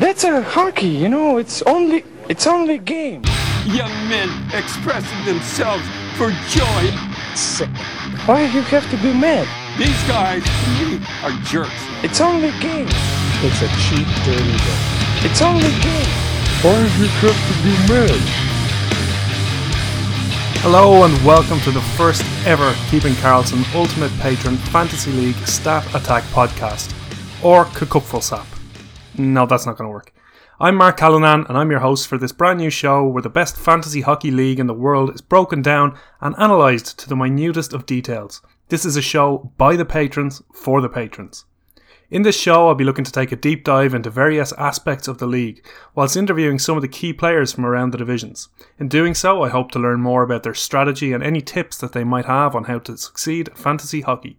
That's a hockey, you know. It's only it's only a game. Young men expressing themselves for joy. Why you have to be mad? These guys, to are jerks. It's only a game. It's a cheap, dirty game. It's only a game. Why do you have to be mad? Hello and welcome to the first ever Keeping Karlsson Ultimate Patron Fantasy League Stat Attack podcast, or Kakupful No, that's not going to work. I'm Mark Callanan and I'm your host for this brand new show where the best fantasy hockey league in the world is broken down and analysed to the minutest of details. This is a show by the patrons for the patrons. In this show, I'll be looking to take a deep dive into various aspects of the league, whilst interviewing some of the key players from around the divisions. In doing so, I hope to learn more about their strategy and any tips that they might have on how to succeed at fantasy hockey.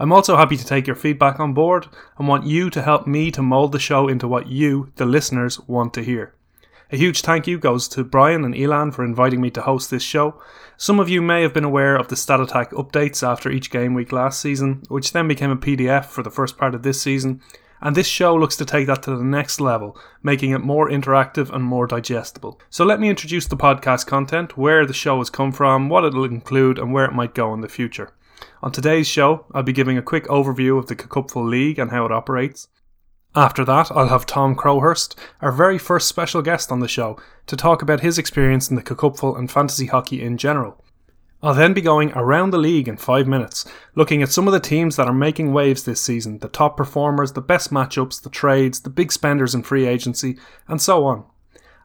I'm also happy to take your feedback on board and want you to help me to mould the show into what you, the listeners, want to hear. A huge thank you goes to Brian and Elan for inviting me to host this show. Some of you may have been aware of the Stat Attack updates after each game week last season, which then became a PDF for the first part of this season, and this show looks to take that to the next level, making it more interactive and more digestible. So let me introduce the podcast content, where the show has come from, what it'll include, and where it might go in the future. On today's show, I'll be giving a quick overview of the Cupful League and how it operates. After that, I'll have Tom Crowhurst, our very first special guest on the show, to talk about his experience in the Cupful and fantasy hockey in general. I'll then be going around the league in five minutes, looking at some of the teams that are making waves this season, the top performers, the best matchups, the trades, the big spenders in free agency, and so on.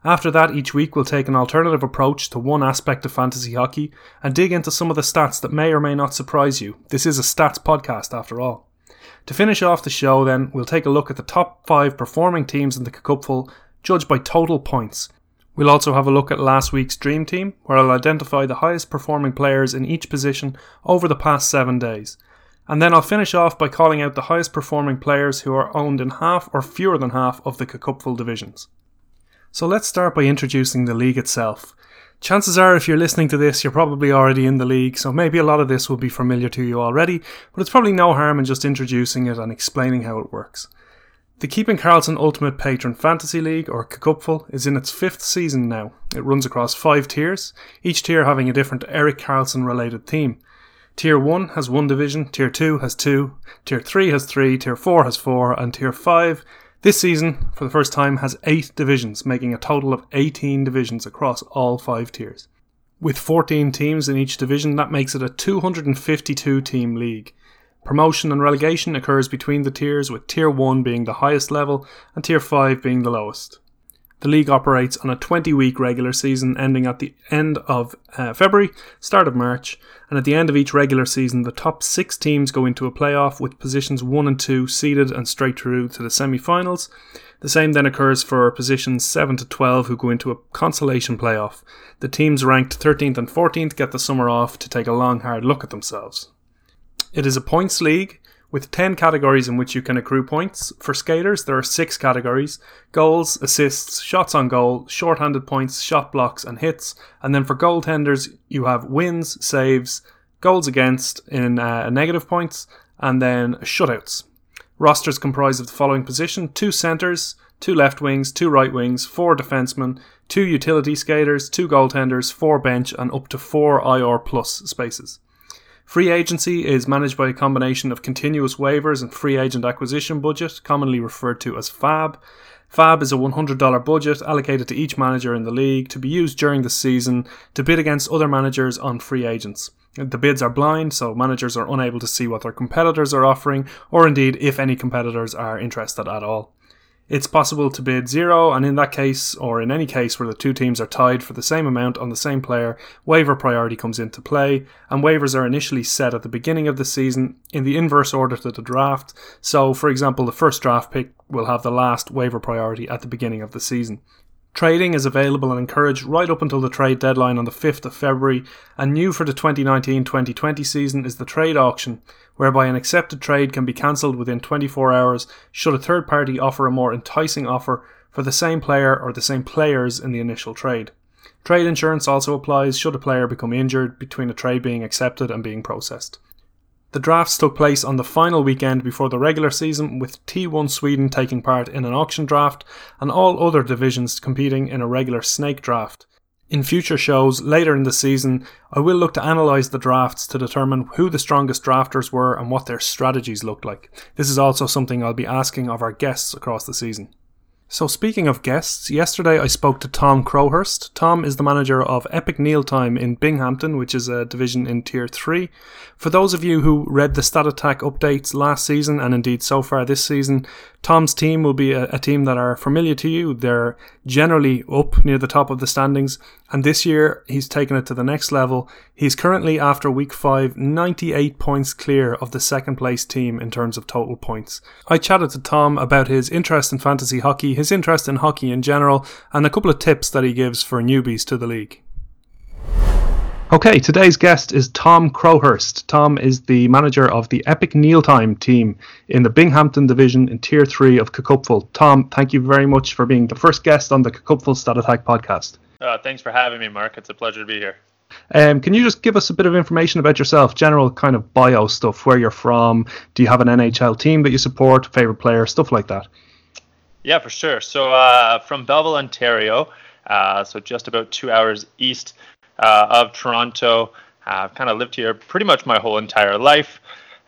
After that, each week we'll take an alternative approach to one aspect of fantasy hockey and dig into some of the stats that may or may not surprise you. This is a stats podcast after all. To finish off the show, then, we'll take a look at the top five performing teams in the Cupful, judged by total points. We'll also have a look at last week's Dream Team, where I'll identify the highest performing players in each position over the past seven days. And then I'll finish off by calling out the highest performing players who are owned in half or fewer than half of the Cupful divisions. So let's start by introducing the league itself. Chances are, if you're listening to this, you're probably already in the league, so maybe a lot of this will be familiar to you already, but it's probably no harm in just introducing it and explaining how it works. The Keeping Karlsson Ultimate Patron Fantasy League, or Cupful, is in its fifth season now. It runs across five tiers, each tier having a different Erik Karlsson related theme. Tier 1 has one division, Tier 2 has two, Tier 3 has three, Tier 4 has four, and Tier 5 this season, for the first time, has 8 divisions, making a total of 18 divisions across all 5 tiers. With 14 teams in each division, that makes it a 252 team league. Promotion and relegation occurs between the tiers, with Tier 1 being the highest level and Tier 5 being the lowest. The league operates on a 20 week regular season ending at the end of uh, February, start of March, and at the end of each regular season, the top six teams go into a playoff with positions 1 and 2 seeded and straight through to the semi finals. The same then occurs for positions 7 to 12 who go into a consolation playoff. The teams ranked 13th and 14th get the summer off to take a long, hard look at themselves. It is a points league with 10 categories in which you can accrue points. For skaters, there are 6 categories goals, assists, shots on goal, short-handed points, shot blocks, and hits. And then for goaltenders, you have wins, saves, goals against in uh, negative points, and then shutouts. Rosters comprise of the following position two centres, two left wings, two right wings, four defensemen, two utility skaters, two goaltenders, four bench, and up to four IR plus spaces. Free agency is managed by a combination of continuous waivers and free agent acquisition budget, commonly referred to as FAB. FAB is a $100 budget allocated to each manager in the league to be used during the season to bid against other managers on free agents. The bids are blind, so managers are unable to see what their competitors are offering, or indeed if any competitors are interested at all. It's possible to bid zero, and in that case, or in any case where the two teams are tied for the same amount on the same player, waiver priority comes into play, and waivers are initially set at the beginning of the season in the inverse order to the draft. So, for example, the first draft pick will have the last waiver priority at the beginning of the season. Trading is available and encouraged right up until the trade deadline on the 5th of February, and new for the 2019 2020 season is the trade auction, whereby an accepted trade can be cancelled within 24 hours should a third party offer a more enticing offer for the same player or the same players in the initial trade. Trade insurance also applies should a player become injured between a trade being accepted and being processed. The drafts took place on the final weekend before the regular season, with T1 Sweden taking part in an auction draft and all other divisions competing in a regular snake draft. In future shows later in the season, I will look to analyse the drafts to determine who the strongest drafters were and what their strategies looked like. This is also something I'll be asking of our guests across the season. So, speaking of guests, yesterday I spoke to Tom Crowhurst. Tom is the manager of Epic Time in Binghamton, which is a division in Tier 3. For those of you who read the Stat Attack updates last season and indeed so far this season, Tom's team will be a, a, team that are familiar to you. They're generally up near the top of the standings, and this year he's taken it to the next level. He's currently, after week 5, 98 points clear of the second place team in terms of total points. I chatted to Tom about his interest in fantasy hockey, his interest in hockey in general, and a couple of tips that he gives for newbies to the league. Okay, today's guest is Tom Crowhurst. Tom is the manager of the Epic Time team in the Binghamton division in Tier 3 of Cacupful. Tom, thank you very much for being the first guest on the Cacupful Stat Attack podcast. Uh, thanks for having me, Mark. It's a pleasure to be here. Um, can you just give us a bit of information about yourself, general kind of bio stuff, where you're from? Do you have an NHL team that you support, favorite player, stuff like that? Yeah, for sure. So, uh, from Belleville, Ontario, uh, so just about two hours east uh, of Toronto. I've kind of lived here pretty much my whole entire life.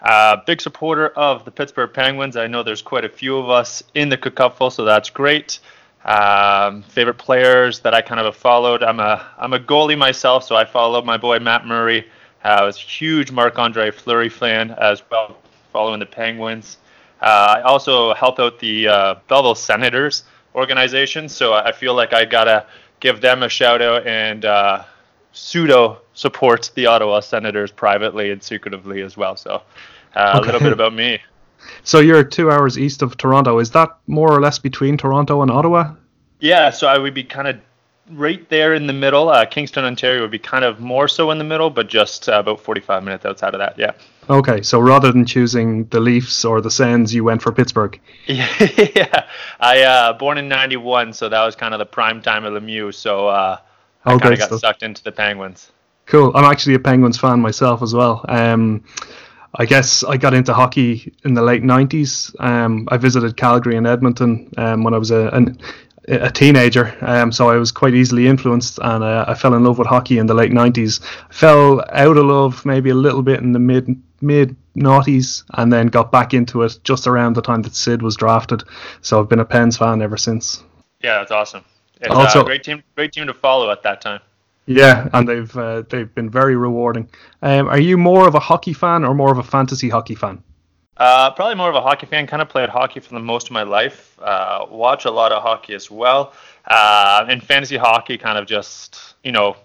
Uh, big supporter of the Pittsburgh Penguins. I know there's quite a few of us in the Cacupful, so that's great. Um, favorite players that I kind of have followed. I'm a I'm a goalie myself, so I follow my boy Matt Murray. Uh, I was a huge Marc Andre Fleury fan as well, following the Penguins. Uh, I also help out the uh, Belleville Senators organization, so I feel like I gotta give them a shout out and uh, pseudo supports the Ottawa Senators privately and secretively as well. So uh, okay. a little bit about me. So you're two hours east of Toronto. Is that more or less between Toronto and Ottawa? Yeah, so I would be kind of right there in the middle. Uh, Kingston, Ontario would be kind of more so in the middle, but just uh, about 45 minutes outside of that. Yeah. Okay, so rather than choosing the Leafs or the Sens, you went for Pittsburgh. yeah, I uh, born in '91, so that was kind of the prime time of Lemieux. So uh, I oh, kind of got stuff. sucked into the Penguins. Cool. I'm actually a Penguins fan myself as well. Um, I guess I got into hockey in the late 90s. Um, I visited Calgary and Edmonton um, when I was a, an, a teenager, um, so I was quite easily influenced, and uh, I fell in love with hockey in the late 90s. fell out of love maybe a little bit in the mid mid noughties, and then got back into it just around the time that Sid was drafted. So I've been a Pens fan ever since. Yeah, that's awesome. It's also, a great team, great team to follow at that time. Yeah, and they've uh, they've been very rewarding. Um, are you more of a hockey fan or more of a fantasy hockey fan? Uh, probably more of a hockey fan. Kind of played hockey for the most of my life. Uh, watch a lot of hockey as well. Uh, and fantasy hockey kind of just you know.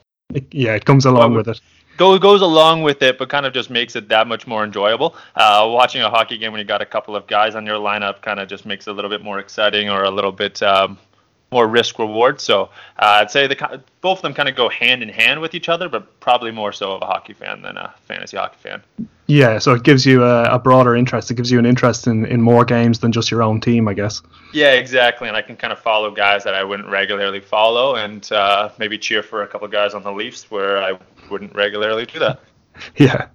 Yeah, it comes along with it. Goes goes along with it, but kind of just makes it that much more enjoyable. Uh, watching a hockey game when you got a couple of guys on your lineup kind of just makes it a little bit more exciting or a little bit um, more risk reward. So uh, I'd say the both of them kind of go hand in hand with each other, but probably more so of a hockey fan than a fantasy hockey fan. Yeah, so it gives you a, a, broader interest. It gives you an interest in, in more games than just your own team, I guess. Yeah, exactly. And I can kind of follow guys that I wouldn't regularly follow, and uh, maybe cheer for a couple guys on the Leafs where I wouldn't regularly do that. Yeah,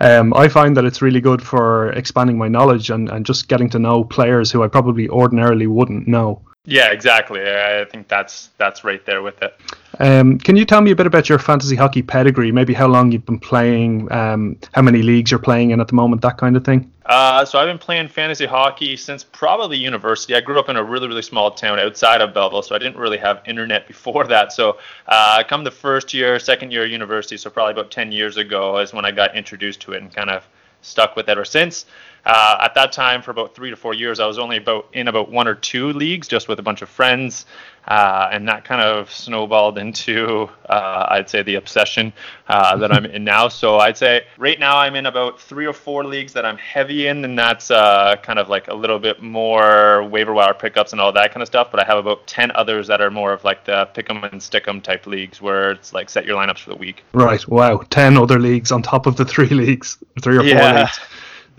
um, I find that it's really good for expanding my knowledge and, and just getting to know players who I probably ordinarily wouldn't know. Yeah, exactly. I think that's that's right there with it. Um, can you tell me a bit about your fantasy hockey pedigree? Maybe how long you've been playing, um, how many leagues you're playing in at the moment, that kind of thing. Uh, so I've been playing fantasy hockey since probably university. I grew up in a really really small town outside of Belleville, so I didn't really have internet before that. So uh, come the first year, second year of university, so probably about ten years ago is when I got introduced to it and kind of stuck with it ever since. Uh, at that time, for about three to four years, I was only about in about one or two leagues, just with a bunch of friends, uh, and that kind of snowballed into, uh, I'd say, the obsession uh, that I'm in now. So I'd say right now I'm in about three or four leagues that I'm heavy in, and that's uh, kind of like a little bit more waiver wire pickups and all that kind of stuff. But I have about ten others that are more of like the pick 'em and stick 'em type leagues, where it's like set your lineups for the week. Right. Wow. Ten other leagues on top of the three leagues, three or yeah. four leagues.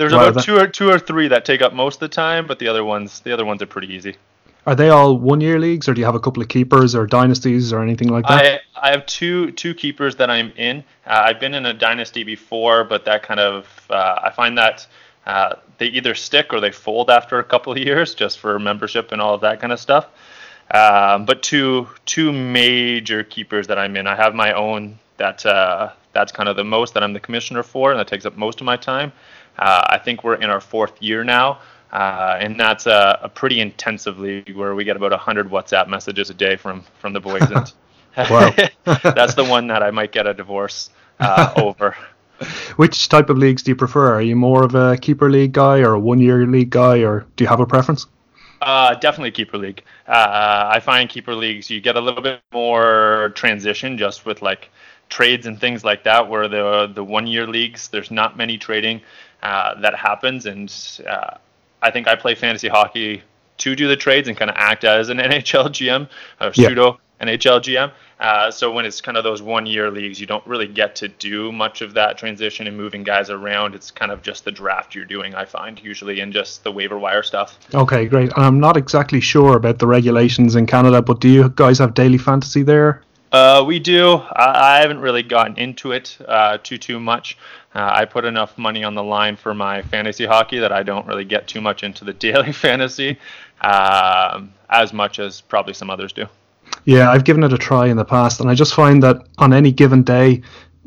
There's about two or two or three that take up most of the time, but the other ones the other ones are pretty easy. Are they all one-year leagues, or do you have a couple of keepers or dynasties or anything like that? I, I have two two keepers that I'm in. Uh, I've been in a dynasty before, but that kind of uh, I find that uh, they either stick or they fold after a couple of years, just for membership and all of that kind of stuff. Um, but two two major keepers that I'm in. I have my own that uh, that's kind of the most that I'm the commissioner for, and that takes up most of my time. Uh, I think we're in our fourth year now, uh, and that's a, a, pretty intensive league where we get about 100 WhatsApp messages a day from from the boys. And that's the one that I might get a divorce uh, over. Which type of leagues do you prefer? Are you more of a keeper league guy or a one-year league guy, or do you have a preference? Uh, definitely keeper league. Uh, I find keeper leagues you get a little bit more transition just with like trades and things like that. Where the the one year leagues, there's not many trading uh, that happens, and uh, I think I play fantasy hockey to do the trades and kind of act as an NHL GM or pseudo NHL GM. Uh, so when it's kind of those one year leagues, you don't really get to do much of that transition and moving guys around. It's kind of just the draft you're doing, I find, usually, and just the waiver wire stuff. Okay, great. I'm not exactly sure about the regulations in Canada, but do you guys have daily fantasy there? Uh, we do. I, I, haven't really gotten into it uh, too too much. Uh, I put enough money on the line for my fantasy hockey that I don't really get too much into the daily fantasy, um, as much as probably some others do. Yeah, I've given it a try in the past, and I just find that on any given day,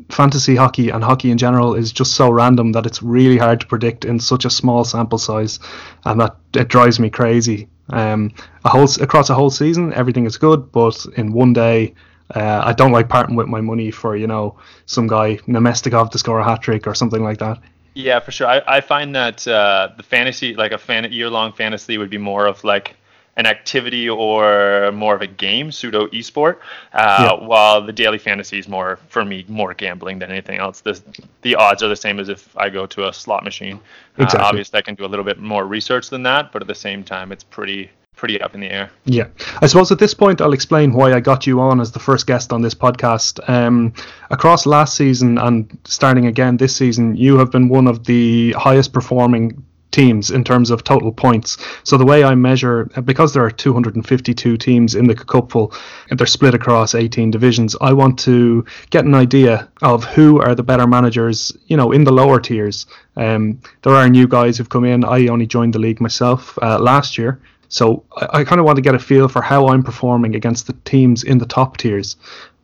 fantasy hockey and hockey in general is just so random that it's really hard to predict in such a small sample size, and that it drives me crazy. Um, a whole across a whole season, everything is good, but in one day, uh, I don't like parting with my money for you know some guy Namestnikov to score a hat trick or something like that. Yeah, for sure. I, I find that uh, the fantasy, like a fan, year-long fantasy, would be more of like an activity or more of a game, pseudo esport. Uh, yeah. While the daily fantasy is more, for me, more gambling than anything else. The the odds are the same as if I go to a slot machine. Uh, exactly. Obviously, I can do a little bit more research than that, but at the same time, it's pretty pretty up in the air. Yeah, I suppose at this point I'll explain why I got you on as the first guest on this podcast. Um, across last season and starting again this season, you have been one of the highest performing teams in terms of total points. So the way I measure, because there are 252 teams in the Cupful, and they're split across 18 divisions, I want to get an idea of who are the better managers, you know, in the lower tiers. Um, there are new guys who've come in. I only joined the league myself uh, last year. So I, I kind of want to get a feel for how I'm performing against the teams in the top tiers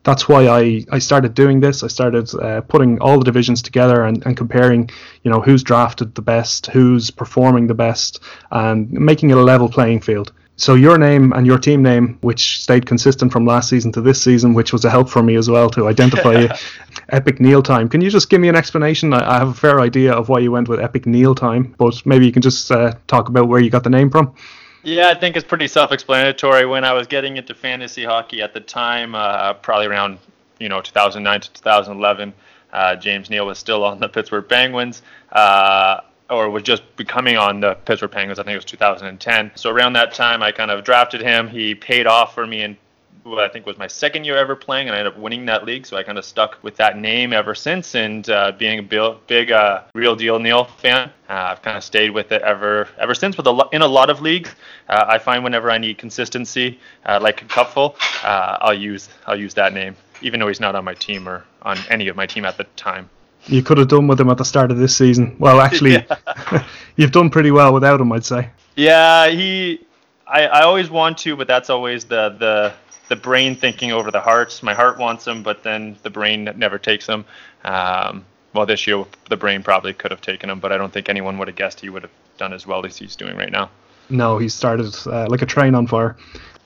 that's why I, I started doing this. I started uh, putting all the divisions together and, and comparing, you know, who's drafted the best, who's performing the best, and making it a level playing field. So your name and your team name, which stayed consistent from last season to this season, which was a help for me as well to identify Epic Neil Time. Can you just give me an explanation? I, I, have a fair idea of why you went with Epic Neil Time, but maybe you can just uh, talk about where you got the name from. Yeah, I think it's pretty self-explanatory. When I was getting into fantasy hockey at the time, uh, probably around you know 2009 to 2011, uh, James Neal was still on the Pittsburgh Penguins, uh, or was just becoming on the Pittsburgh Penguins. I think it was 2010. So around that time, I kind of drafted him. He paid off for me in what I think was my second year ever playing, and I ended up winning that league. So I kind of stuck with that name ever since. And uh, being a big, uh, real deal Neil fan, uh, I've kind of stayed with it ever ever since. Lo- in a lot of leagues, uh, I find whenever I need consistency, uh, like a cupful, uh, I'll use I'll use that name, even though he's not on my team or on any of my team at the time. You could have done with him at the start of this season. Well, actually, you've done pretty well without him, I'd say. Yeah, he. I, I always want to, but that's always the the the brain thinking over the hearts. My heart wants him, but then the brain never takes him. Um, well, this year the brain probably could have taken him, but I don't think anyone would have guessed he would have done as well as he's doing right now. No, he started uh, like a train on fire.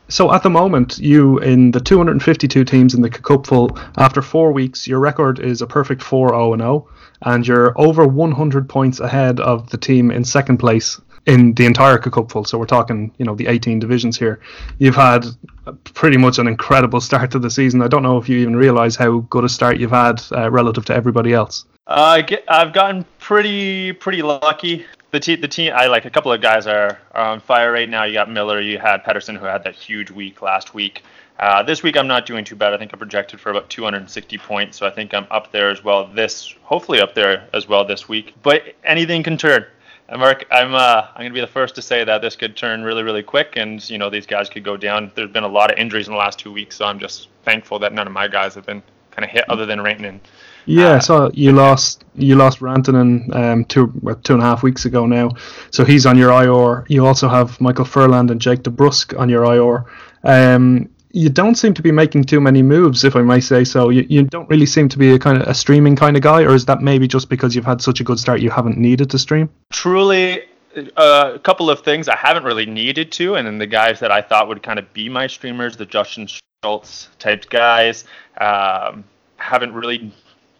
So at the moment, you in the 252 teams in the Cupful, after four weeks, your record is a perfect 4-0 0, and you're over 100 points ahead of the team in second place in the entire Cupful. So we're talking, you know, the 18 divisions here. You've had pretty much an incredible start to the season. I don't know if you even realize how good a start you've had uh, relative to everybody else. Uh, I've gotten pretty pretty lucky. The team, the team, I like a couple of guys are, are on fire right now. You got Miller, you had Pettersson, who had that huge week last week. Uh, this week I'm not doing too bad. I think I'm projected for about 260 points, so I think I'm up there as well. This hopefully up there as well this week. But anything can turn. Mark, I'm uh, I'm gonna be the first to say that this could turn really, really quick, and you know these guys could go down. There's been a lot of injuries in the last two weeks, so I'm just thankful that none of my guys have been kind of hit, other than Rantanen. Yeah, Uh, so you lost you lost Rantanen um, two two and a half weeks ago now, so he's on your IR. You also have Michael Ferland and Jake DeBrusk on your IR. Um, you don't seem to be making too many moves, if I may say so. You, you don't really seem to be a kind of a streaming kind of guy, or is that maybe just because you've had such a good start you haven't needed to stream? truly uh, a couple of things I haven't really needed to, and then the guys that I thought would kind of be my streamers, the Justin Schultz type guys, um, haven't really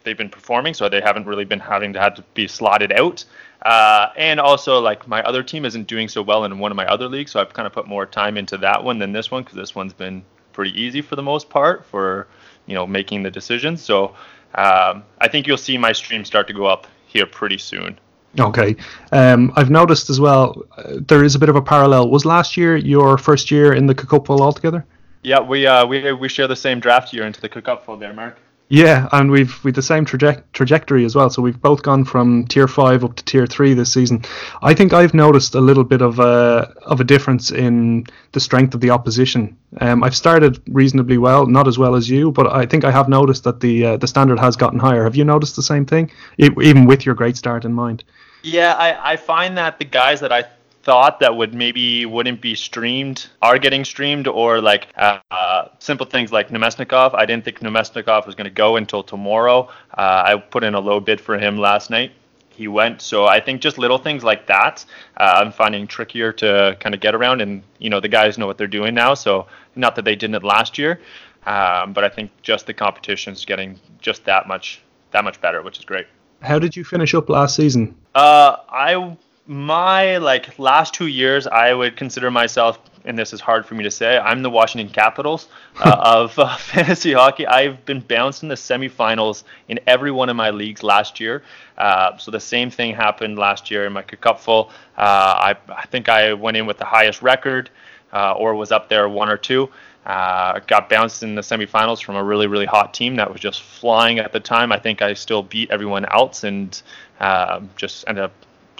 they've been performing, so they haven't really been having to have to be slotted out. Uh, and also, like my other team isn't doing so well in one of my other leagues, so I've kind of put more time into that one than this one because this one's been pretty easy for the most part for you know making the decisions. So um, I think you'll see my stream start to go up here pretty soon. Okay. Um, I've noticed as well uh, there is a bit of a parallel. Was last year your first year in the Cupful altogether? Yeah, we uh, we we share the same draft year into the Cupful there, Mark. Yeah, and we've we've the same traje- trajectory as well. So we've both gone from tier five up to tier three this season. I think I've noticed a little bit of a of a difference in the strength of the opposition. Um, I've started reasonably well, not as well as you, but I think I have noticed that the uh, the standard has gotten higher. Have you noticed the same thing, e- even with your great start in mind? Yeah, I, I find that the guys that I thought that would maybe wouldn't be streamed are getting streamed, or like uh, uh, simple things like Namestnikov. I didn't think Namestnikov was going to go until tomorrow. Uh, I put in a low bid for him last night. He went, so I think just little things like that uh, I'm finding trickier to kind of get around, and you know the guys know what they're doing now. So not that they didn't last year, um, but I think just the competition is getting just that much that much better, which is great. How did you finish up last season? Uh, I my like last two years, I would consider myself, and this is hard for me to say, I'm the Washington Capitals uh, of uh, fantasy hockey. I've been bounced in the semifinals in every one of my leagues last year. Uh, so the same thing happened last year in my cupful. Uh, I, I think I went in with the highest record, uh, or was up there one or two. Uh, got bounced in the semifinals from a really, really hot team that was just flying at the time. I think I still beat everyone else and um, just ended up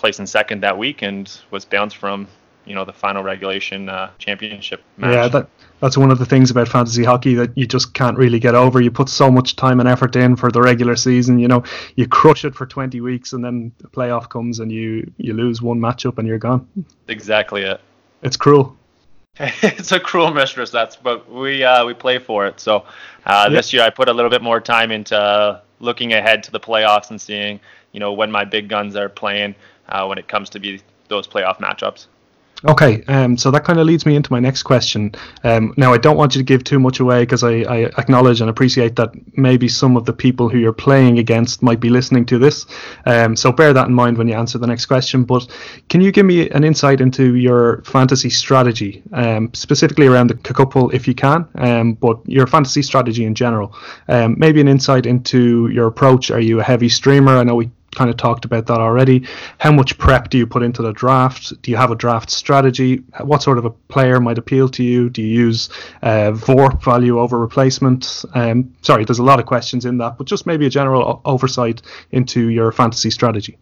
placing second that week and was bounced from you know the final regulation uh, championship match. Yeah, that that's one of the things about fantasy hockey that you just can't really get over. You put so much time and effort in for the regular season, you know, you crush it for 20 weeks and then the playoff comes and you you lose one matchup and you're gone. exactly it. It's cruel. it's a cruel mistress. That's but we uh, we play for it. So uh, this year I put a little bit more time into uh, looking ahead to the playoffs and seeing you know when my big guns are playing uh, when it comes to be those playoff matchups. Okay, um, so that kind of leads me into my next question. Um, now, I don't want you to give too much away because I, I acknowledge and appreciate that maybe some of the people who you're playing against might be listening to this. Um, so bear that in mind when you answer the next question. But can you give me an insight into your fantasy strategy, um, specifically around the couple, if you can, um, but your fantasy strategy in general? Um, maybe an insight into your approach. Are you a heavy streamer? I know we kind of talked about that already. How much prep do you put into the draft? Do you have a draft strategy? What sort of a player might appeal to you? Do you use uh, VORP value over replacement? Um, sorry, there's a lot of questions in that, but just maybe a general oversight into your fantasy strategy.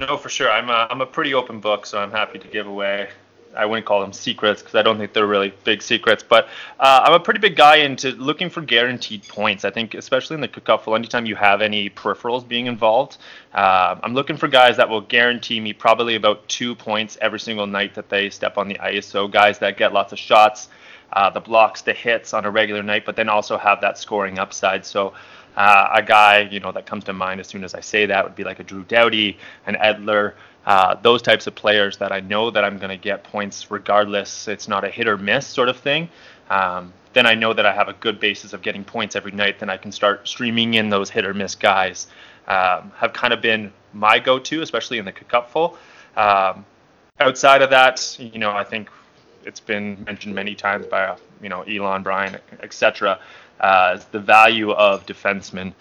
No, for sure. I'm a, I'm a pretty open book, so I'm happy to give away. I wouldn't call them secrets because I don't think they're really big secrets. But uh, I'm a pretty big guy into looking for guaranteed points. I think, especially in the cupful, anytime you have any peripherals being involved, uh, I'm looking for guys that will guarantee me probably about two points every single night that they step on the ice. So guys that get lots of shots, uh, the blocks, the hits on a regular night, but then also have that scoring upside. So. Uh, a guy, you know, that comes to mind as soon as I say that would be like a Drew Doughty, an Edler, uh, those types of players that I know that I'm going to get points regardless. It's not a hit or miss sort of thing. Um, then I know that I have a good basis of getting points every night. Then I can start streaming in those hit or miss guys. Um, have kind of been my go-to, especially in the cupful. Um, outside of that, you know, I think it's been mentioned many times by you know Elon, Brian, etc. Uh, the value of defensemen.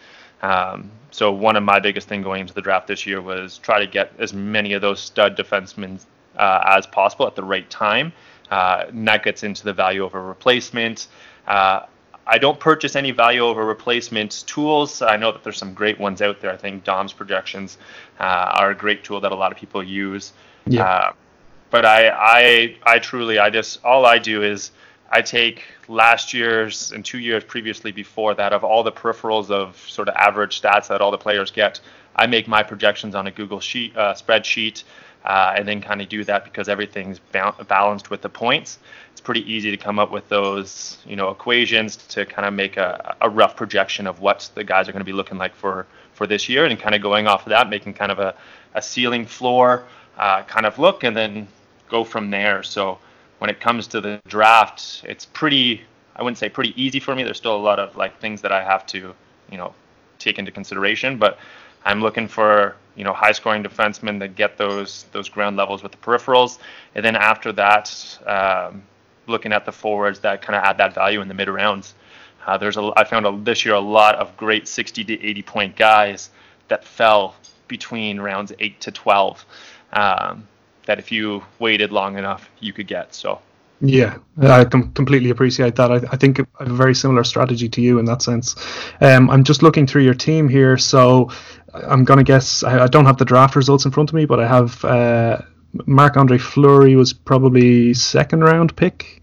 Um, so one of my biggest thing going into the draft this year was try to get as many of those stud defensemen uh, as possible at the right time. Uh, and that gets into the value of a replacement. Uh, I don't purchase any value over replacement tools. I know that there's some great ones out there. I think Dom's projections uh, are a great tool that a lot of people use. Yeah. Uh, but I, I, I truly, I just all I do is I take last year's and two years previously before that of all the peripherals of sort of average stats that all the players get. I make my projections on a Google sheet uh, spreadsheet, uh, and then kind of do that because everything's ba- balanced with the points. It's pretty easy to come up with those, you know, equations to kind of make a, a rough projection of what the guys are going to be looking like for for this year, and kind of going off of that, making kind of a, a ceiling floor uh, kind of look, and then go from there. So when it comes to the draft, it's pretty. I wouldn't say pretty easy for me. There's still a lot of like things that I have to, you know, take into consideration. But I'm looking for you know high scoring defensemen that get those those ground levels with the peripherals, and then after that, um, looking at the forwards that kind of add that value in the mid rounds. Uh, there's a I found a, this year a lot of great 60 to 80 point guys that fell between rounds eight to 12. Um, that if you waited long enough, you could get. So Yeah, I com- completely appreciate that. I, I think I have a very similar strategy to you in that sense. Um, I'm just looking through your team here, so I'm going to guess. I, I don't have the draft results in front of me, but I have uh, Marc Andre Fleury was probably second round pick.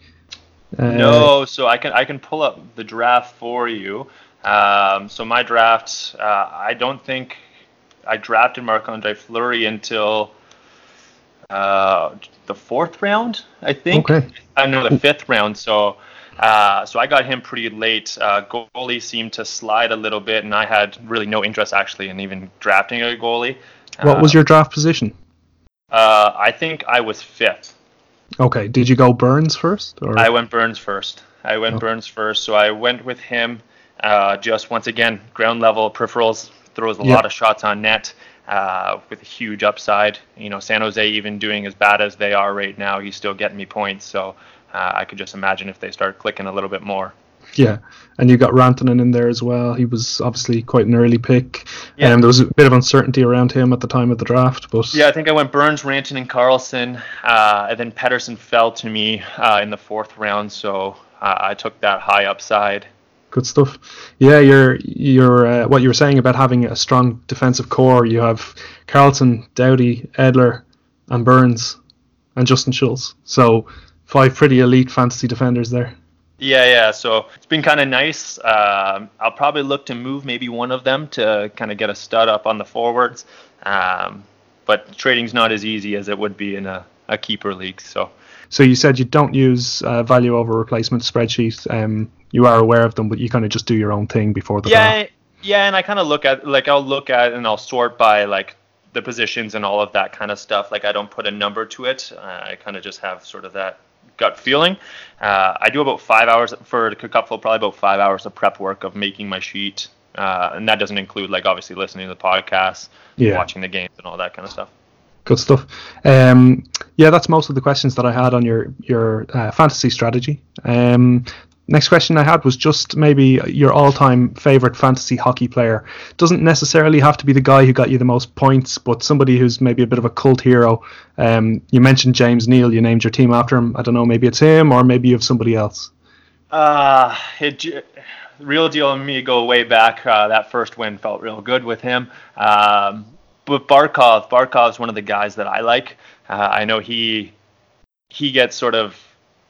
Uh, no, so I can I can pull up the draft for you. Um, so my draft, uh, I don't think I drafted Marc Andre Fleury until uh, the fourth round, I think. Okay. I know the fifth round. So, uh, so I got him pretty late. Uh, goalie seemed to slide a little bit, and I had really no interest actually in even drafting a goalie. What was your draft position? Uh, I think I was fifth. Okay, did you go Burns first? Or? I went Burns first. I went Oh. Burns first, so I went with him. Uh, just once again, ground level peripherals throws a Yeah. lot of shots on net uh, with a huge upside. You know, San Jose even doing as bad as they are right now, he's still getting me points. So uh, I could just imagine if they start clicking a little bit more. Yeah, and you got Rantanen in there as well. He was obviously quite an early pick. Yeah. Um, there was a bit of uncertainty around him at the time of the draft, but Yeah, I think I went Burns, Rantanen, and Carlson, uh, and then Pettersson fell to me uh, in the fourth round, so uh, I took that high upside. Good stuff. Yeah, you're you're uh, what you were saying about having a strong defensive core. You have Carlson, Doughty, Edler, and Burns, and Justin Schultz. So five pretty elite fantasy defenders there. Yeah, yeah. So it's been kind of nice. Um, I'll probably look to move maybe one of them to kind of get a stud up on the forwards. Um, but trading's not as easy as it would be in a, a keeper league. So So you said you don't use uh, value over replacement spreadsheet. Um, you are aware of them, but you kind of just do your own thing before the draft. yeah, yeah. And I kind of look at like I'll look at and I'll sort by like the positions and all of that kind of stuff. Like I don't put a number to it. Uh, I kind of just have sort of that gut feeling. Uh, I do about five hours for the cupful, probably about five hours of prep work of making my sheet, uh, and that doesn't include like obviously listening to the podcasts, Yeah. watching the games, and all that kind of stuff. Good stuff. Um, yeah, that's most of the questions that I had on your your uh, fantasy strategy. Um, next question I had was just maybe your all-time favorite fantasy hockey player. Doesn't necessarily have to be the guy who got you the most points, but somebody who's maybe a bit of a cult hero. Um, you mentioned James Neal. You named your team after him. I don't know. Maybe it's him, or maybe you have somebody else. Uh, it, real deal and me go way back. Uh, that first win felt real good with him. Um, but Barkov, Barkov's one of the guys that I like. Uh, I know he he gets sort of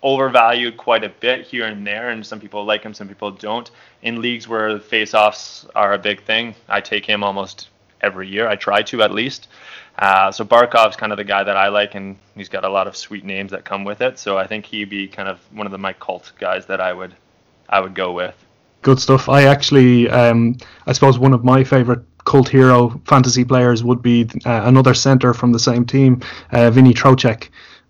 overvalued quite a bit here and there, and some people like him, some people don't. In leagues where face-offs are a big thing, I take him almost every year. I try to at least. Uh, so Barkov's kind of the guy that I like, and he's got a lot of sweet names that come with it. So I think he'd be kind of one of the my cult guys that I would I would go with. Good stuff. I actually, um, I suppose one of my favorite cult hero fantasy players would be uh, another center from the same team, uh, Vinnie Trocheck.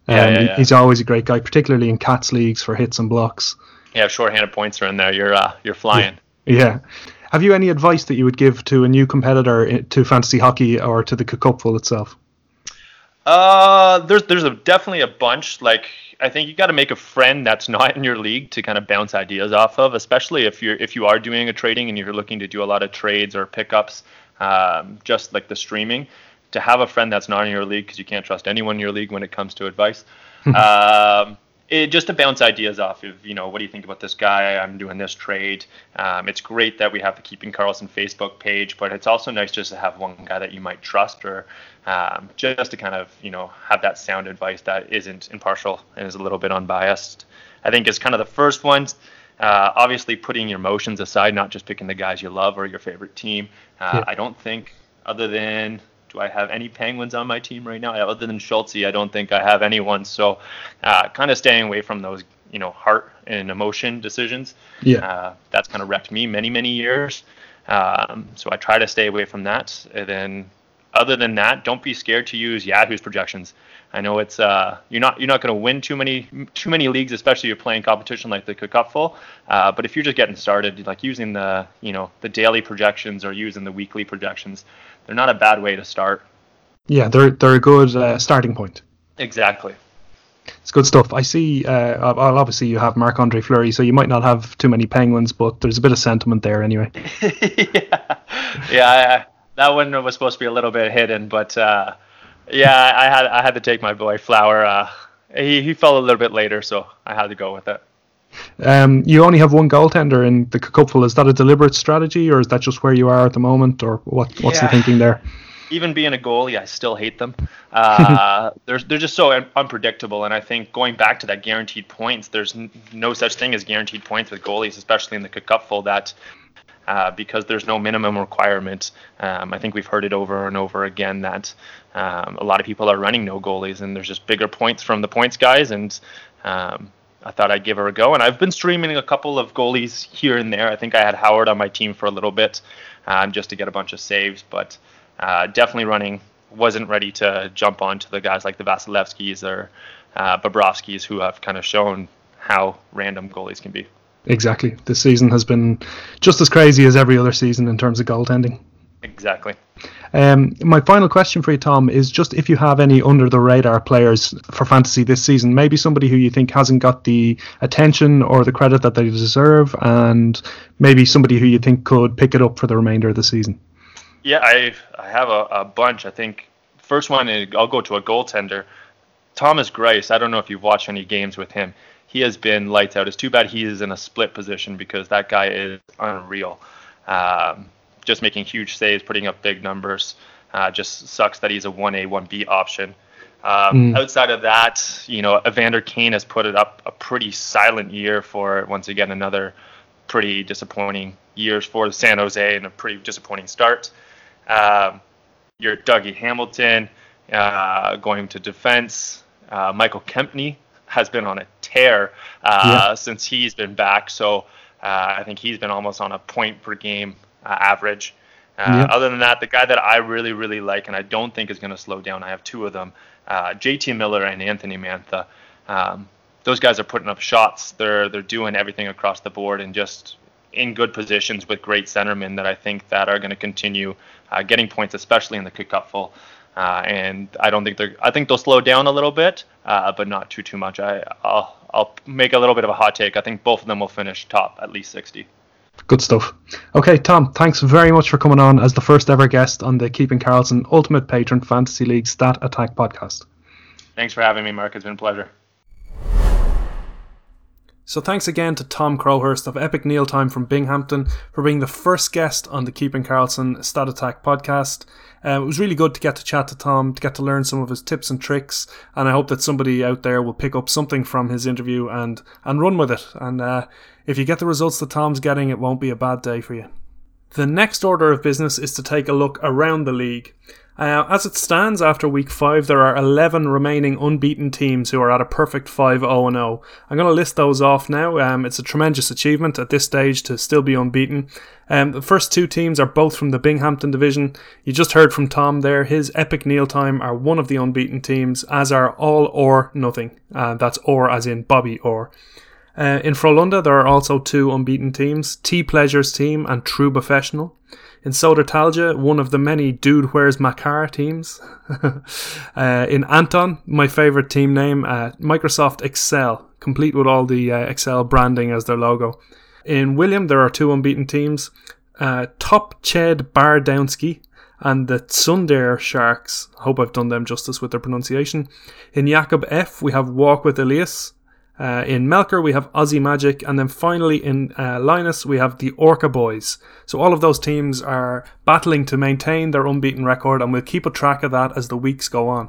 Um, Yeah, yeah, yeah. He's always a great guy, particularly in cats leagues for hits and blocks. Yeah, if shorthanded points are in there. You're uh, you're flying. Yeah. Have you any advice that you would give to a new competitor to fantasy hockey or to the cupful itself? Uh, there's there's a, definitely a bunch. Like I think you got to make a friend that's not in your league to kind of bounce ideas off of, especially if you're if you are doing a trading and you're looking to do a lot of trades or pickups, um, just like the streaming. To have a friend that's not in your league because you can't trust anyone in your league when it comes to advice. um, it just to bounce ideas off of you know what do you think about this guy i'm doing this trade um, it's great that we have the keeping karlsson facebook page but it's also nice just to have one guy that you might trust or um, just to kind of you know have that sound advice that isn't impartial and is a little bit unbiased i think is kind of the first ones uh, obviously putting your emotions aside not just picking the guys you love or your favorite team uh, Yeah. i don't think other than do I have any Penguins on my team right now? Other than Schultz, I don't think I have anyone. So, uh, kind of staying away from those, you know, heart and emotion decisions. Yeah. Uh, that's kind of wrecked me many, many years. Um, so I try to stay away from that. And then, other than that, don't be scared to use Yahoo's projections. I know it's uh, you're not you're not going to win too many too many leagues, especially if you're playing competition like the Cupful. Uh, but if you're just getting started, like using the you know the daily projections or using the weekly projections, they're not a bad way to start. Yeah, they're they're a good uh, starting point. Exactly. It's good stuff. I see. Uh, well, obviously you have Marc Andre Fleury, so you might not have too many Penguins, but there's a bit of sentiment there anyway. yeah, yeah. I, that one was supposed to be a little bit hidden, but uh, yeah, I had I had to take my boy Flower. Uh, he he fell a little bit later, so I had to go with it. Um, you only have one goaltender in the cupful. Is that a deliberate strategy, or is that just where you are at the moment, or what? What's the thinking there? even being a goalie, I still hate them. Uh, they're they're just so un- unpredictable, and I think going back to that guaranteed points, there's n- no such thing as guaranteed points with goalies, especially in the cupful. That uh, because there's no minimum requirement. Um, I think we've heard it over and over again that um, a lot of people are running no goalies, and there's just bigger points from the points guys. And um, I thought I'd give her a go, and I've been streaming a couple of goalies here and there. I think I had Howard on my team for a little bit, um, just to get a bunch of saves, but uh, definitely running. Wasn't ready to jump onto the guys like the Vasilevskis or uh, Bobrovskis who have kind of shown how random goalies can be. Exactly. This season has been just as crazy as every other season in terms of goaltending. Exactly. Um, my final question for you, Tom, is just if you have any under the radar players for fantasy this season, maybe somebody who you think hasn't got the attention or the credit that they deserve, and maybe somebody who you think could pick it up for the remainder of the season. Yeah, I I have a, a bunch. I think first one is I'll go to a goaltender, Thomas Greiss. I don't know if you've watched any games with him. He has been lights out. It's too bad he is in a split position because that guy is unreal. Um, just making huge saves, putting up big numbers. Uh, just sucks that he's a 1A, 1B option. Um, Outside of that, you know, Evander Kane has put it up a pretty silent year for once again another pretty disappointing years for San Jose and a pretty disappointing start. Um, your Dougie Hamilton uh, going to defense. Uh, Michael Kempny has been on a tear uh, since he's been back. So uh, I think he's been almost on a point per game uh, average. Uh, Yeah. Other than that, the guy that I really, really like, and I don't think is going to slow down, I have two of them uh, JT Miller and Anthony Mantha. Um, those guys are putting up shots. They're they're doing everything across the board and just in good positions with great centermen that I think that are going to continue uh, getting points, especially in the cupful. Uh, and I don't think they're. I think they'll slow down a little bit, uh, but not too too much. I I'll I'll make a little bit of a hot take. I think both of them will finish top at least 60. Good stuff. Okay, Tom, thanks very much for coming on as the first ever guest on the Keeping Karlsson Ultimate Patron Fantasy League Stat Attack podcast. Thanks for having me, Mark. It's been a pleasure. So thanks again to Tom Crowhurst of Epic Neil Time from Binghamton for being the first guest on the Keeping Karlsson Stat Attack podcast. Uh, it was really good to get to chat to Tom, to get to learn some of his tips and tricks, and I hope that somebody out there will pick up something from his interview and and run with it. And uh, if you get the results that Tom's getting, it won't be a bad day for you. The next order of business is to take a look around the league. Uh, as it stands after week 5, there are 11 remaining unbeaten teams who are at a perfect 5 0 0. I'm going to list those off now. Um, it's a tremendous achievement at this stage to still be unbeaten. Um, the first two teams are both from the Binghamton division. You just heard from Tom there. His Epic Neil Time are one of the unbeaten teams, as are All or Nothing. Uh, that's or as in Bobby Orr. Uh, in Frolunda, there are also two unbeaten teams T Pleasure's team and True Professional. In Södertälje, one of the many Dude Where's Makar teams. uh, in Anton, my favorite team name, uh, Microsoft Excel, complete with all the uh, Excel branding as their logo. In William, there are two unbeaten teams uh, Top Ched Bar Downsky and the Tsundere Sharks. I hope I've done them justice with their pronunciation. In Jakob F, we have Walk with Elias. Uh, in Melker, we have Aussie Magic, and then finally in uh, Linus, we have the Orca Boys. So all of those teams are battling to maintain their unbeaten record, and we'll keep a track of that as the weeks go on.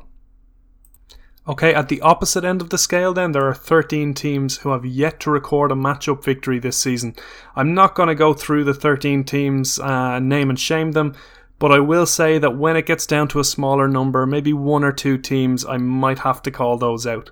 Okay, at the opposite end of the scale, then, there are 13 teams who have yet to record a matchup victory this season. I'm not going to go through the 13 teams, uh, name and shame them, but I will say that when it gets down to a smaller number, maybe one or two teams, I might have to call those out.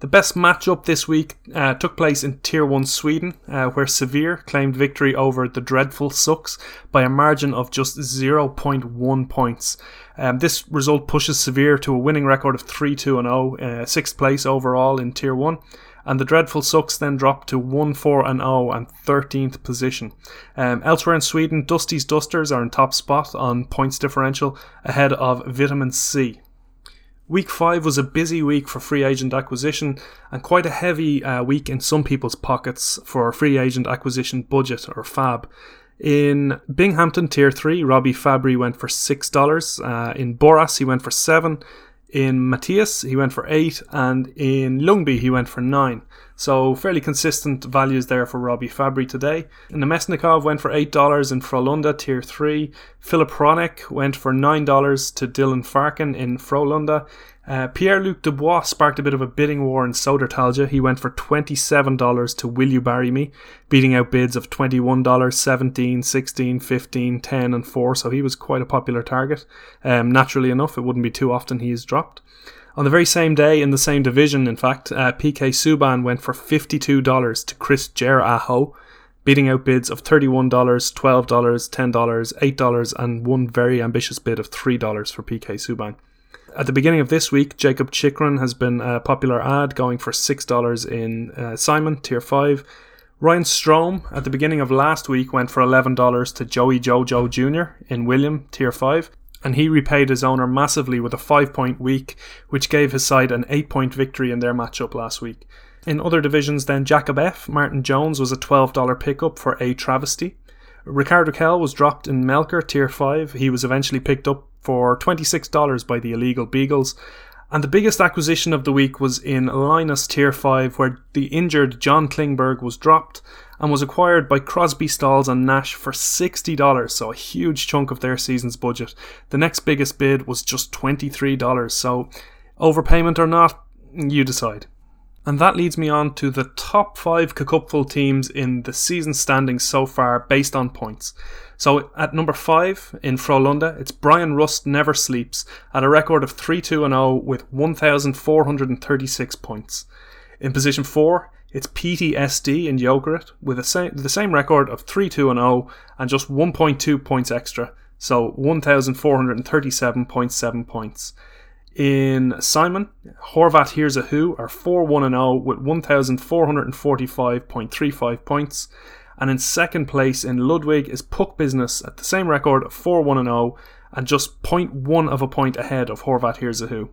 The best matchup this week uh, took place in Tier 1 Sweden, uh, where Severe claimed victory over the Dreadful Sucks by a margin of just 0.1 points. Um, this result pushes Severe to a winning record of 3 2 0, uh, sixth place overall in Tier 1 and the Dreadful Sucks then dropped to 1 4 and 0 and 13th position. Um, elsewhere in Sweden, Dusty's Dusters are in top spot on points differential ahead of Vitamin C. Week 5 was a busy week for free agent acquisition and quite a heavy uh, week in some people's pockets for free agent acquisition budget or FAB. In Binghamton Tier 3, Robby Fabbri went for $6. Uh, in Boras, he went for 7 in Matthias, he went for 8, and in Lungby, he went for 9. So, fairly consistent values there for Robby Fabbri today. And Namestnikov went for $8 in Frolunda, Tier 3. Filip Hronek went for $9 to Dylan Farkin in Frolunda. Uh, Pierre Luc Dubois sparked a bit of a bidding war in Södertälje. He went for $27 to Will You Bury Me, beating out bids of $21, 17 16 15 10 and 4 so he was quite a popular target. Um, naturally enough, it wouldn't be too often he is dropped. On the very same day, in the same division, in fact, uh, PK Subban went for $52 to Chris Jer Aho, beating out bids of $31, $12, $10, $8, and one very ambitious bid of $3 for PK Subban. At the beginning of this week, Jakob Chychrun has been a popular ad going for $6 in uh, Simon, Tier 5. Ryan Strome at the beginning of last week went for $11 to Joey Jojo Jr. in William, Tier 5, and he repaid his owner massively with a 5 point week, which gave his side an 8 point victory in their matchup last week. In other divisions, then, Jacob F. Martin Jones was a $12 pickup for A Travesty. Rickard Rakell was dropped in Melker, Tier 5. He was eventually picked up for $26 by the illegal Beagles. And the biggest acquisition of the week was in Linus Tier 5, where the injured John Klingberg was dropped and was acquired by Crosby, Stalls, and Nash for $60, so a huge chunk of their season's budget. The next biggest bid was just $23, so overpayment or not, you decide. And that leads me on to the top five Cupful teams in the season standings so far based on points. So at number five in Frolunda, it's Brian Rust Never Sleeps at a record of 3 2 0 with 1,436 points. In position four, it's PTSD in Yogurt with the same, the same record of 3 2 0 and just 1.2 points extra, so 1,437.7 points. In Simon, Horvat Here's a Who are 4 1 0 with 1,445.35 points. And in second place in Ludwig is Puck Business at the same record of 4 1 0 and just 0.1 of a point ahead of Horvat Here's a Who.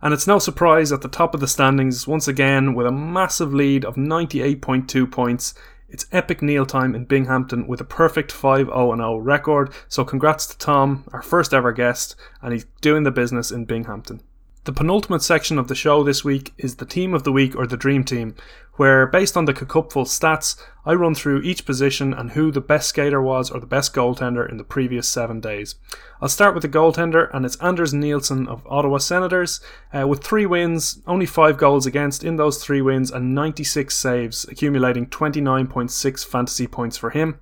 And it's no surprise at the top of the standings, once again, with a massive lead of 98.2 points, it's epic Neil time in Binghamton with a perfect 5 0 0 record. So congrats to Tom, our first ever guest, and he's doing the business in Binghamton. The penultimate section of the show this week is the team of the week or the dream team, where based on the Cupful stats, I run through each position and who the best skater was or the best goaltender in the previous seven days. I'll start with the goaltender, and it's Anders Nilsson of Ottawa Senators, uh, with three wins, only five goals against in those three wins, and 96 saves, accumulating 29.6 fantasy points for him.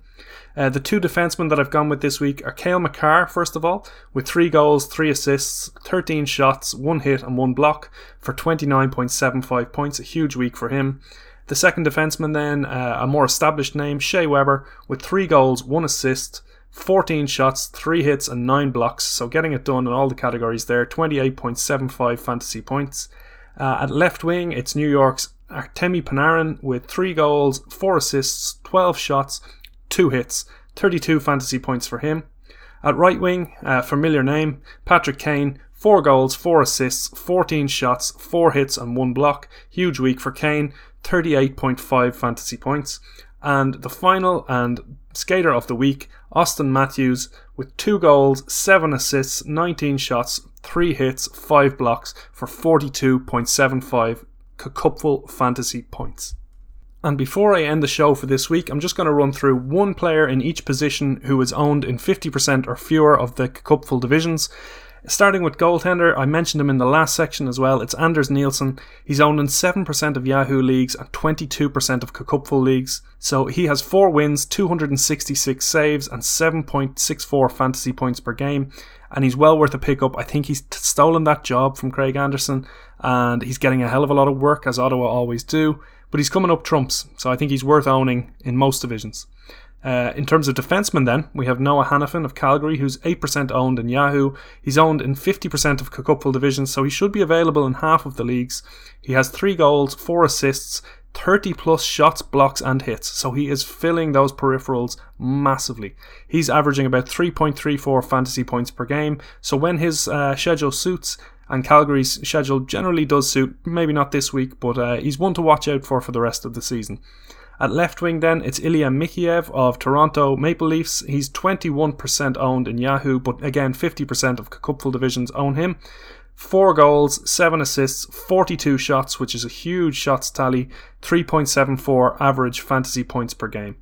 Uh, the two defensemen that I've gone with this week are Cale Makar, first of all, with three goals, three assists, 13 shots, one hit, and one block for 29.75 points. A huge week for him. The second defenseman, then, uh, a more established name, Shea Weber, with three goals, one assist, 14 shots, 3 hits, and 9 blocks. So getting it done in all the categories there. 28.75 fantasy points. Uh, at left wing, it's New York's Artemi Panarin with 3 goals, 4 assists, 12 shots, two hits, 32 fantasy points for him. At right wing, a familiar name, Patrick Kane, 4 goals, 4 assists, 14 shots, 4 hits, and 1 block. Huge week for Kane, 38.5 fantasy points. And the final and skater of the week, Auston Matthews, with 2 goals, 7 assists, 19 shots, 3 hits, 5 blocks for 42.75 Cupful fantasy points. And before I end the show for this week, I'm just going to run through one player in each position who is owned in 50% or fewer of the Cupful divisions. Starting with goaltender, I mentioned him in the last section as well. It's Anders Nilsson. He's owned in 7% of Yahoo leagues and 22% of Cupful leagues. So he has 4 wins, 266 saves, and 7.64 fantasy points per game. And he's well worth a pickup. I think he's stolen that job from Craig Anderson, and he's getting a hell of a lot of work, as Ottawa always do. But he's coming up trumps, so I think he's worth owning in most divisions. Uh, in terms of defensemen, then, we have Noah Hanifin of Calgary, who's 8% owned in Yahoo. He's owned in 50% of Cupful divisions, so he should be available in half of the leagues. He has 3 goals, 4 assists, 30 plus shots, blocks, and hits, so he is filling those peripherals massively. He's averaging about 3.34 fantasy points per game, so when his uh, schedule suits, and Calgary's schedule generally does suit, maybe not this week, but uh, he's one to watch out for for the rest of the season. At left wing, then, it's Ilya Mikheyev of Toronto Maple Leafs. He's 21% owned in Yahoo, but again, 50% of Cupful divisions own him. Four goals, seven assists, 42 shots, which is a huge shots tally, 3.74 average fantasy points per game.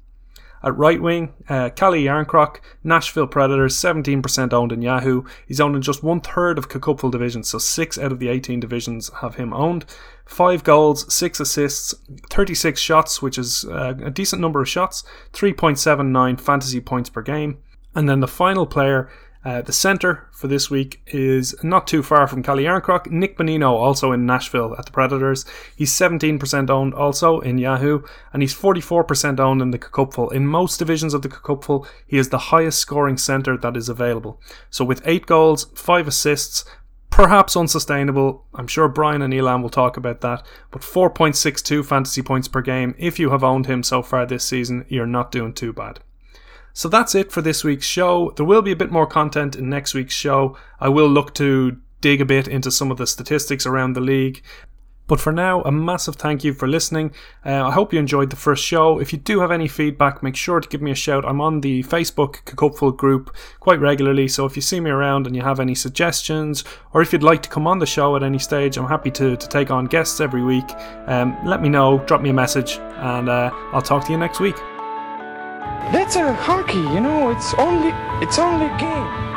At right wing, uh, Calle Jarnkrok, Nashville Predators, 17% owned in Yahoo. He's owned in just one third of Cupful divisions, so six out of the 18 divisions have him owned. Five goals, six assists, 36 shots, which is uh, a decent number of shots, 3.79 fantasy points per game. And then the final player uh, the centre for this week is not too far from Calle Jarnkrok. Nick Bonino, also in Nashville at the Predators. He's 17% owned also in Yahoo, and he's 44% owned in the Cupful. In most divisions of the Cupful, he is the highest scoring centre that is available. So with 8 goals, 5 assists, perhaps unsustainable. I'm sure Brian and Elan will talk about that. But 4.62 fantasy points per game. If you have owned him so far this season, you're not doing too bad. So that's it for this week's show. There will be a bit more content in next week's show. I will look to dig a bit into some of the statistics around the league. But for now, a massive thank you for listening. Uh, I hope you enjoyed the first show. If you do have any feedback, make sure to give me a shout. I'm on the Facebook Cupful group quite regularly, so if you see me around and you have any suggestions, or if you'd like to come on the show at any stage, I'm happy to, to take on guests every week. Um, let me know, drop me a message, and uh, I'll talk to you next week. That's a hockey, you know, it's only it's only game.